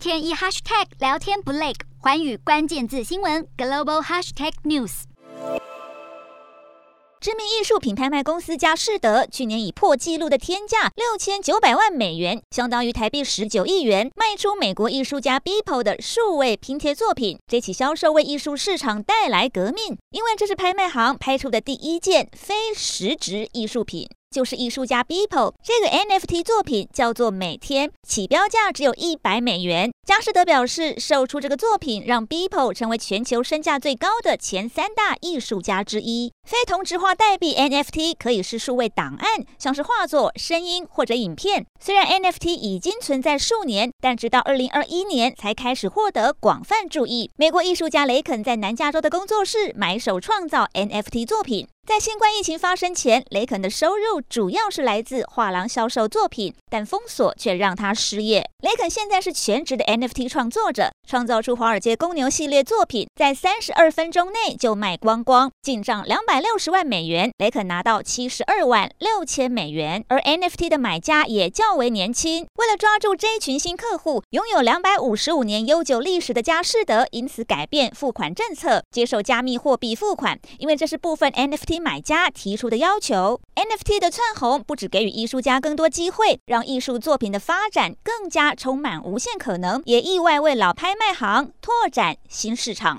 天一 hashtag 聊天不累，寰宇关键字新闻 global hashtag news。知名艺术品拍卖公司佳士得去年以破纪录的天价六千九百万美元，相当于台币十九亿元，卖出美国艺术家 Beeple 的数位拼贴作品。这起销售为艺术市场带来革命，因为这是拍卖行拍出的第一件非实质艺术品。就是艺术家 Beeple 这个 NFT 作品叫做每天，起标价只有一百美元。佳士得表示，售出这个作品让 Beeple 成为全球身价最高的前三大艺术家之一。非同质化代币 NFT 可以是数位档案，像是画作、声音或者影片。虽然 NFT 已经存在数年，但直到二零二一年才开始获得广泛注意。美国艺术家雷肯在南加州的工作室买手创造 NFT 作品。在新冠疫情发生前，雷肯的收入主要是来自画廊销售作品，但封锁却让他失业。雷肯现在是全职的 NFT 创作者，创造出华尔街公牛系列作品，在三十二分钟内就卖光光，进账两百六十万美元。雷肯拿到七十二万六千美元，而 NFT 的买家也较为年轻。为了抓住这一群新客户，拥有两百五十五年悠久历史的佳士得因此改变付款政策，接受加密货币付款，因为这是部分 NFT。买家提出的要求，NFT 的窜红不只给予艺术家更多机会，让艺术作品的发展更加充满无限可能，也意外为老拍卖行拓展新市场。